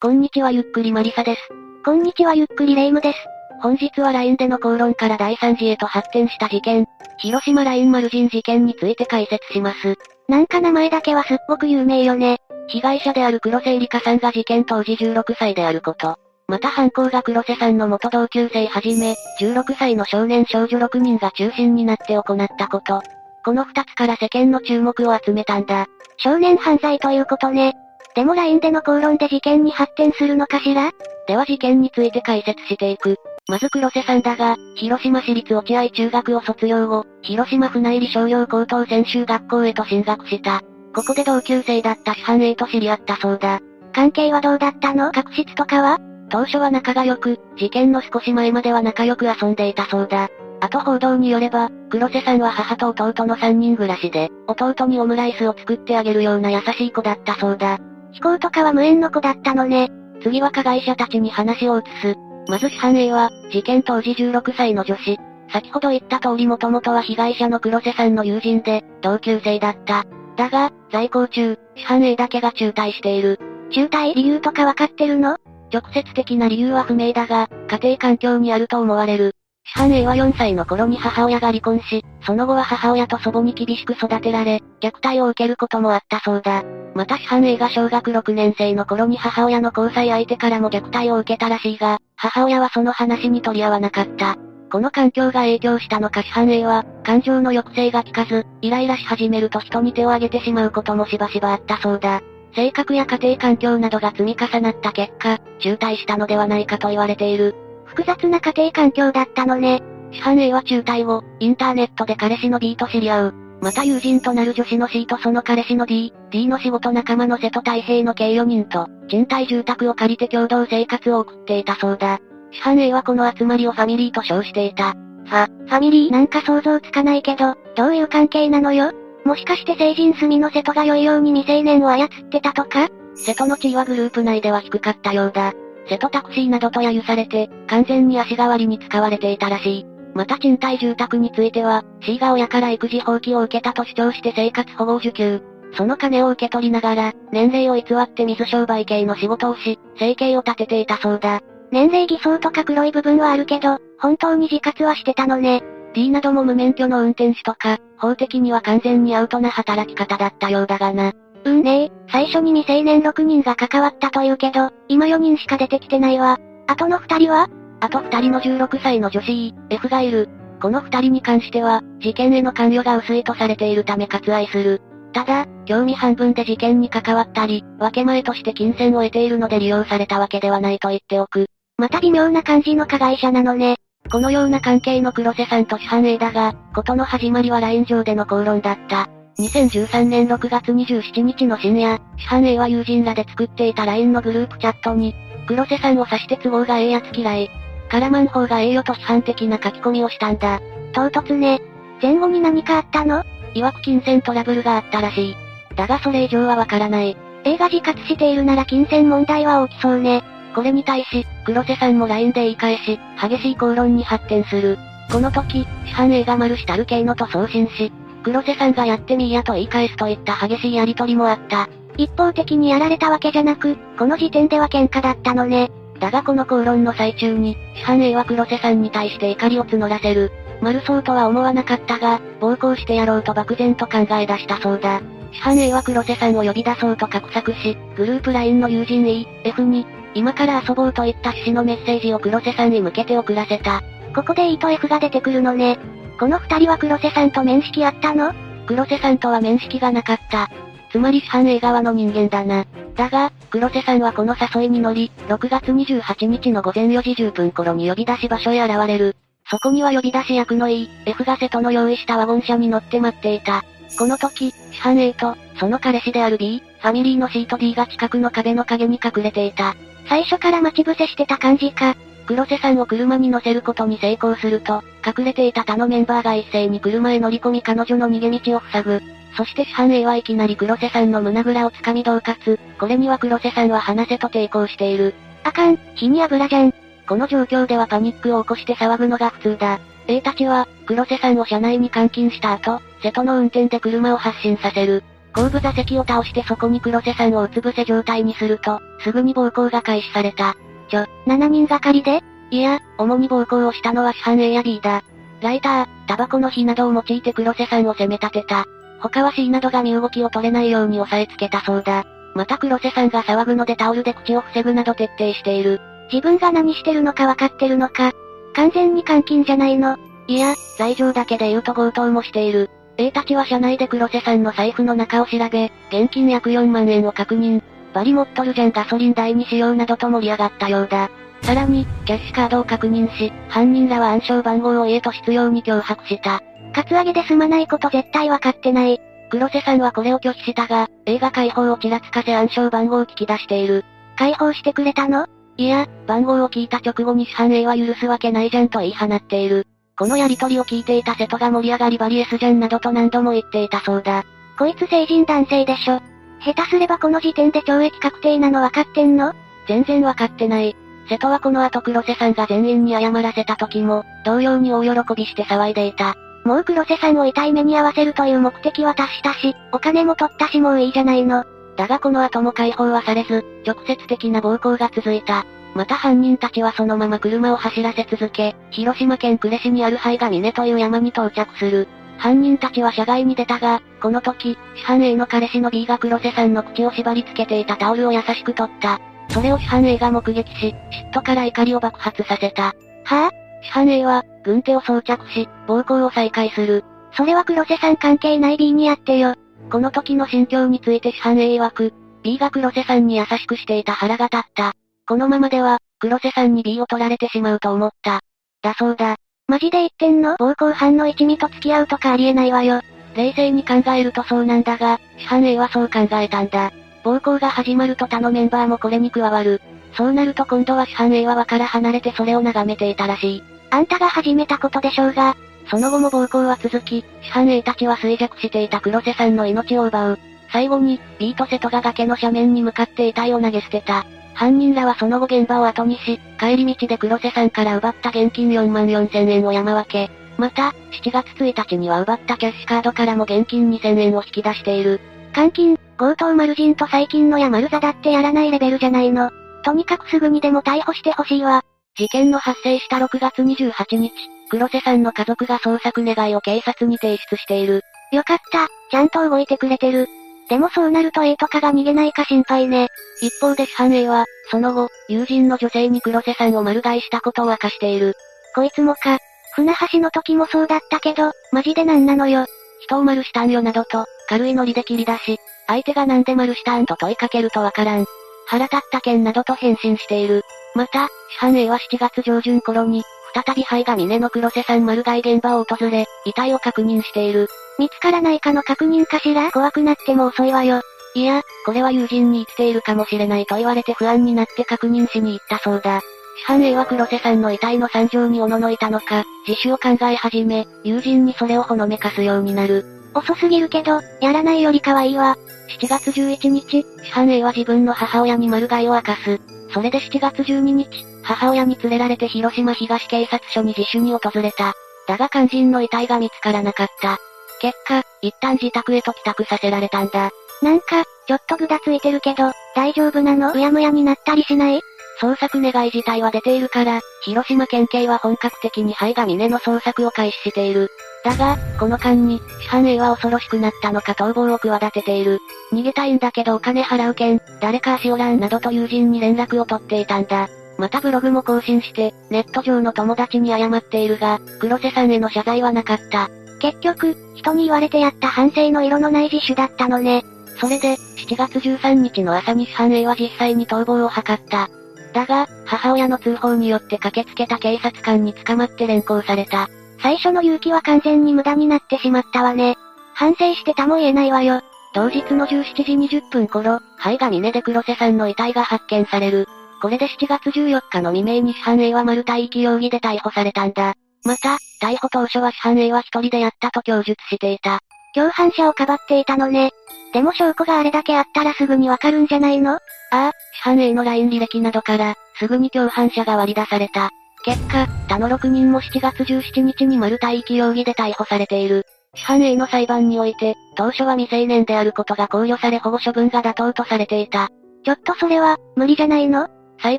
こんにちはゆっくりマリサです。こんにちはゆっくりレイムです。本日は LINE での口論から第3次へと発展した事件、広島 LINE マルジン事件について解説します。なんか名前だけはすっごく有名よね。被害者である黒瀬里香さんが事件当時16歳であること。また犯行が黒瀬さんの元同級生はじめ、16歳の少年少女6人が中心になって行ったこと。この2つから世間の注目を集めたんだ。少年犯罪ということね。でも LINE での口論で事件に発展するのかしら？では事件について解説していく。まず黒瀬さんだが、広島市立落合中学を卒業後、広島府内理商業高等専修学校へと進学した。ここで同級生だった師範 A と知り合ったそうだ。関係はどうだったの？確執とかは？当初は仲が良く、事件の少し前までは仲良く遊んでいたそうだ。あと報道によれば、黒瀬さんは母と弟の3人暮らしで、弟にオムライスを作ってあげるような優しい子だったそうだ。飛行とかは無縁の子だったのね。次は加害者たちに話を移す。まず師範 A は、事件当時16歳の女子。先ほど言った通りもともとは被害者の黒瀬さんの友人で、同級生だった。だが、在校中、師範 A だけが中退している。中退理由とかわかってるの？直接的な理由は不明だが、家庭環境にあると思われる。師範 A は4歳の頃に母親が離婚し、その後は母親と祖母に厳しく育てられ、虐待を受けることもあったそうだ。また師範 A が小学6年生の頃に母親の交際相手からも虐待を受けたらしいが、母親はその話に取り合わなかった。この環境が影響したのか師範 A は、感情の抑制が効かず、イライラし始めると人に手を挙げてしまうこともしばしばあったそうだ。性格や家庭環境などが積み重なった結果、中退したのではないかと言われている。複雑な家庭環境だったのね。師範 A は中退後、インターネットで彼氏の B と知り合う。また友人となる女子の C とその彼氏の D、D の仕事仲間の瀬戸太平の計4人と、賃貸住宅を借りて共同生活を送っていたそうだ。師範 A はこの集まりをファミリーと称していた。ファ、ファミリー？なんか想像つかないけど、どういう関係なのよ？もしかして成人済みの瀬戸が良いように未成年を操ってたとか？瀬戸の地位はグループ内では低かったようだ。瀬戸タクシーなどと揶揄されて、完全に足代わりに使われていたらしい。また賃貸住宅については、C が親から育児放棄を受けたと主張して生活保護受給。その金を受け取りながら、年齢を偽って水商売系の仕事をし、生計を立てていたそうだ。年齢偽装とか黒い部分はあるけど、本当に自活はしてたのね。D なども無免許の運転手とか、法的には完全にアウトな働き方だったようだがな。うんねえ、最初に未成年6人が関わったというけど、今4人しか出てきてないわ。あとの2人は？あと2人の16歳の女子 E、F がいる。この2人に関しては、事件への関与が薄いとされているため割愛する。ただ、興味半分で事件に関わったり、分け前として金銭を得ているので利用されたわけではないと言っておく。また微妙な感じの加害者なのね。このような関係の黒瀬さんと師範 A だが、ことの始まりはライン上での口論だった。2013年6月27日の深夜、師範 A は友人らで作っていた LINE のグループチャットに、黒瀬さんを指して都合がええやつ嫌い。絡まん方がええよと批判的な書き込みをしたんだ。唐突ね。前後に何かあったの？曰く金銭トラブルがあったらしい。だがそれ以上はわからない。映画自活しているなら金銭問題は大きそうね。これに対し、黒瀬さんも LINE で言い返し、激しい口論に発展する。この時、市販 A が丸したる系のと送信し、黒瀬さんがやってみいやと言い返すといった激しいやりとりもあった。一方的にやられたわけじゃなく、この時点では喧嘩だったのね。だがこの口論の最中に、市販 A は黒瀬さんに対して怒りを募らせる。丸そうとは思わなかったが、暴行してやろうと漠然と考え出したそうだ。市販 A は黒瀬さんを呼び出そうと画策し、グループ LINE の友人 E、F に、今から遊ぼうといった趣旨のメッセージを黒瀬さんに向けて送らせた。ここで E と F が出てくるのね。この二人は黒瀬さんと面識あったの？黒瀬さんとは面識がなかった。つまり市販 A 側の人間だな。だが、黒瀬さんはこの誘いに乗り、6月28日の午前4時10分頃に呼び出し場所へ現れる。そこには呼び出し役の E、F が瀬戸の用意したワゴン車に乗って待っていた。この時、市販 A と、その彼氏である B、ファミリーの C と D が近くの壁の影に隠れていた。最初から待ち伏せしてた感じか。黒瀬さんを車に乗せることに成功すると、隠れていた他のメンバーが一斉に車へ乗り込み彼女の逃げ道を塞ぐ。そして市販 A はいきなり黒瀬さんの胸ぐらを掴み恫喝。これには黒瀬さんは話せと抵抗している。あかん、火に油じゃん。この状況ではパニックを起こして騒ぐのが普通だ。A たちは、黒瀬さんを車内に監禁した後、瀬戸の運転で車を発進させる。後部座席を倒してそこに黒瀬さんをうつ伏せ状態にすると、すぐに暴行が開始された。ちょ、7人がかりで？いや、主に暴行をしたのは市販 A や B だ。ライター、タバコの火などを用いて黒瀬さんを責め立てた。他は C などが身動きを取れないように押さえつけたそうだ。また黒瀬さんが騒ぐのでタオルで口を防ぐなど徹底している。自分が何してるのかわかってるのか。完全に監禁じゃないの。いや、罪状だけで言うと強盗もしている。A たちは車内で黒瀬さんの財布の中を調べ、現金約4万円を確認。バリ持っとるじゃんガソリン代にしようなどと盛り上がったようだ。さらに、キャッシュカードを確認し、犯人らは暗証番号を A と執拗に脅迫した。カツアゲで済まないこと絶対わかってない。黒瀬さんはこれを拒否したが、A が解放をちらつかせ暗証番号を聞き出している。解放してくれたの？いや、番号を聞いた直後に市販 A は許すわけないじゃんと言い放っている。このやりとりを聞いていた瀬戸が盛り上がりバリエスじゃんなどと何度も言っていたそうだ。こいつ成人男性でしょ。下手すればこの時点で懲役確定なの分かってんの？全然分かってない。瀬戸はこの後黒瀬さんが全員に謝らせた時も、同様に大喜びして騒いでいた。もう黒瀬さんを痛い目に遭わせるという目的は達したし、お金も取ったしもういいじゃないの。だがこの後も解放はされず、直接的な暴行が続いた。また犯人たちはそのまま車を走らせ続け、広島県呉市にある灰が峰という山に到着する。犯人たちは車外に出たが、この時、市販 A の彼氏の B が黒瀬さんの口を縛り付けていたタオルを優しく取った。それを市販 A が目撃し、嫉妬から怒りを爆発させた。はぁ、あ、市販 A は、軍手を装着し、暴行を再開する。それは黒瀬さん関係ない B にやってよ。この時の心境について市販 A 曰く、B が黒瀬さんに優しくしていた腹が立った。このままでは、黒瀬さんに B を取られてしまうと思った。だそうだ。マジで言ってんの？暴行犯の一味と付き合うとかありえないわよ。冷静に考えるとそうなんだが、市販 A はそう考えたんだ。暴行が始まると他のメンバーもこれに加わる。そうなると今度は市販 A は輪から離れてそれを眺めていたらしい。あんたが始めたことでしょうが。その後も暴行は続き、市販 A たちは衰弱していた黒瀬さんの命を奪う。最後に、ビート瀬戸が崖の斜面に向かって遺体を投げ捨てた。犯人らはその後現場を後にし、帰り道で黒瀬さんから奪った現金4万4千円を山分け。また、7月1日には奪ったキャッシュカードからも現金2千円を引き出している。監禁、強盗丸人と最近の山丸座だってやらないレベルじゃないの。とにかくすぐにでも逮捕してほしいわ。事件の発生した6月28日、黒瀬さんの家族が捜索願いを警察に提出している。よかった、ちゃんと動いてくれてる。でもそうなると A とかが逃げないか心配ね。一方で市販 A は、その後、友人の女性に黒瀬さんを丸買いしたことを明かしている。こいつもか。船橋の時もそうだったけど、マジでなんなのよ。人を丸したんよなどと、軽いノリで切り出し、相手がなんで丸したんと問いかけるとわからん。腹立った件などと返信している。また、市販 A は7月上旬頃に、再び灰が峰の黒瀬さん丸買い現場を訪れ、遺体を確認している。見つからないかの確認かしら？怖くなっても遅いわよ。いや、これは友人に生きているかもしれないと言われて不安になって確認しに行ったそうだ。市販 A は黒瀬さんの遺体の惨状におののいたのか、自首を考え始め、友人にそれをほのめかすようになる。遅すぎるけど、やらないよりかはいいわ。7月11日、市販 A は自分の母親に丸買いを明かす。それで7月12日、母親に連れられて広島東警察署に自首に訪れた。だが肝心の遺体が見つからなかった。結果、一旦自宅へと帰宅させられたんだ。なんか、ちょっとぐだついてるけど、大丈夫なの？うやむやになったりしない？捜索願い自体は出ているから、広島県警は本格的に灰が峰の捜索を開始している。だが、この間に、市販 A は恐ろしくなったのか逃亡を企てている。逃げたいんだけどお金払うけん、誰か足おらんなどと友人に連絡を取っていたんだ。またブログも更新して、ネット上の友達に謝っているが、黒瀬さんへの謝罪はなかった。結局、人に言われてやった反省の色のない自首だったのね。それで、7月13日の朝に市販 A は実際に逃亡を図った。だが、母親の通報によって駆けつけた警察官に捕まって連行された。最初の勇気は完全に無駄になってしまったわね。反省してたも言えないわよ。当日の17時20分頃、灰が峰で黒瀬さんの遺体が発見される。これで7月14日の未明に市販 A は丸体域容疑で逮捕されたんだ。また、逮捕当初は市販 A は一人でやったと供述していた。共犯者をかばっていたのね。でも証拠があれだけあったらすぐにわかるんじゃないの？ああ、市販 A の LINE 履歴などから、すぐに共犯者が割り出された。結果、他の6人も7月17日に丸体域容疑で逮捕されている。市販 A の裁判において、当初は未成年であることが考慮され保護処分が妥当とされていた。ちょっとそれは、無理じゃないの？裁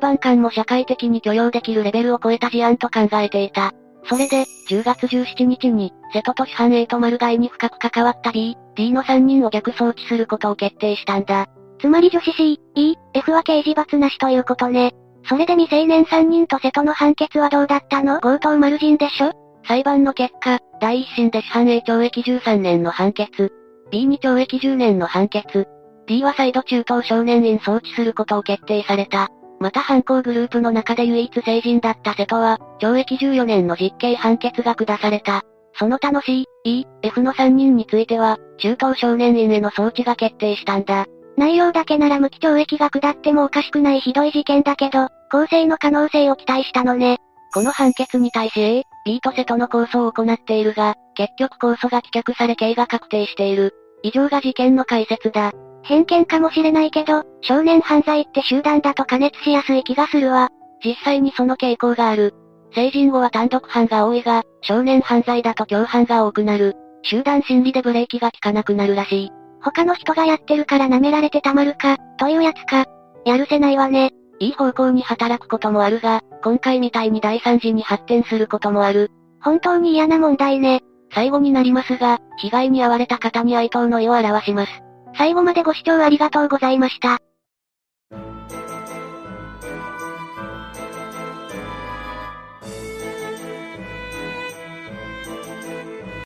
判官も社会的に許容できるレベルを超えた事案と考えていた。それで、10月17日に、瀬戸と市販 A と丸買いに深く関わった B、D の3人を逆送致することを決定したんだ。つまり女子 C、E、F は刑事罰なしということね。それで未成年3人と瀬戸の判決はどうだったの？強盗丸人でしょ？裁判の結果、第一審で市販 A 懲役13年の判決、B に懲役10年の判決、D は再度中等少年院送致することを決定された。また犯行グループの中で唯一成人だった瀬戸は、懲役14年の実刑判決が下された。その他の C、E、F の3人については、中等少年院への送致が決定したんだ。内容だけなら無期懲役が下ってもおかしくないひどい事件だけど、公正の可能性を期待したのね。この判決に対し A、B と瀬戸の控訴を行っているが、結局控訴が棄却され刑が確定している。以上が事件の解説だ。偏見かもしれないけど、少年犯罪って集団だと加熱しやすい気がするわ。実際にその傾向がある。成人後は単独犯が多いが、少年犯罪だと共犯が多くなる。集団心理でブレーキが効かなくなるらしい。他の人がやってるから舐められてたまるか、というやつか。やるせないわね。いい方向に働くこともあるが、今回みたいに第三次に発展することもある。本当に嫌な問題ね。最後になりますが、被害に遭われた方に哀悼の意を表します。最後までご視聴ありがとうございました。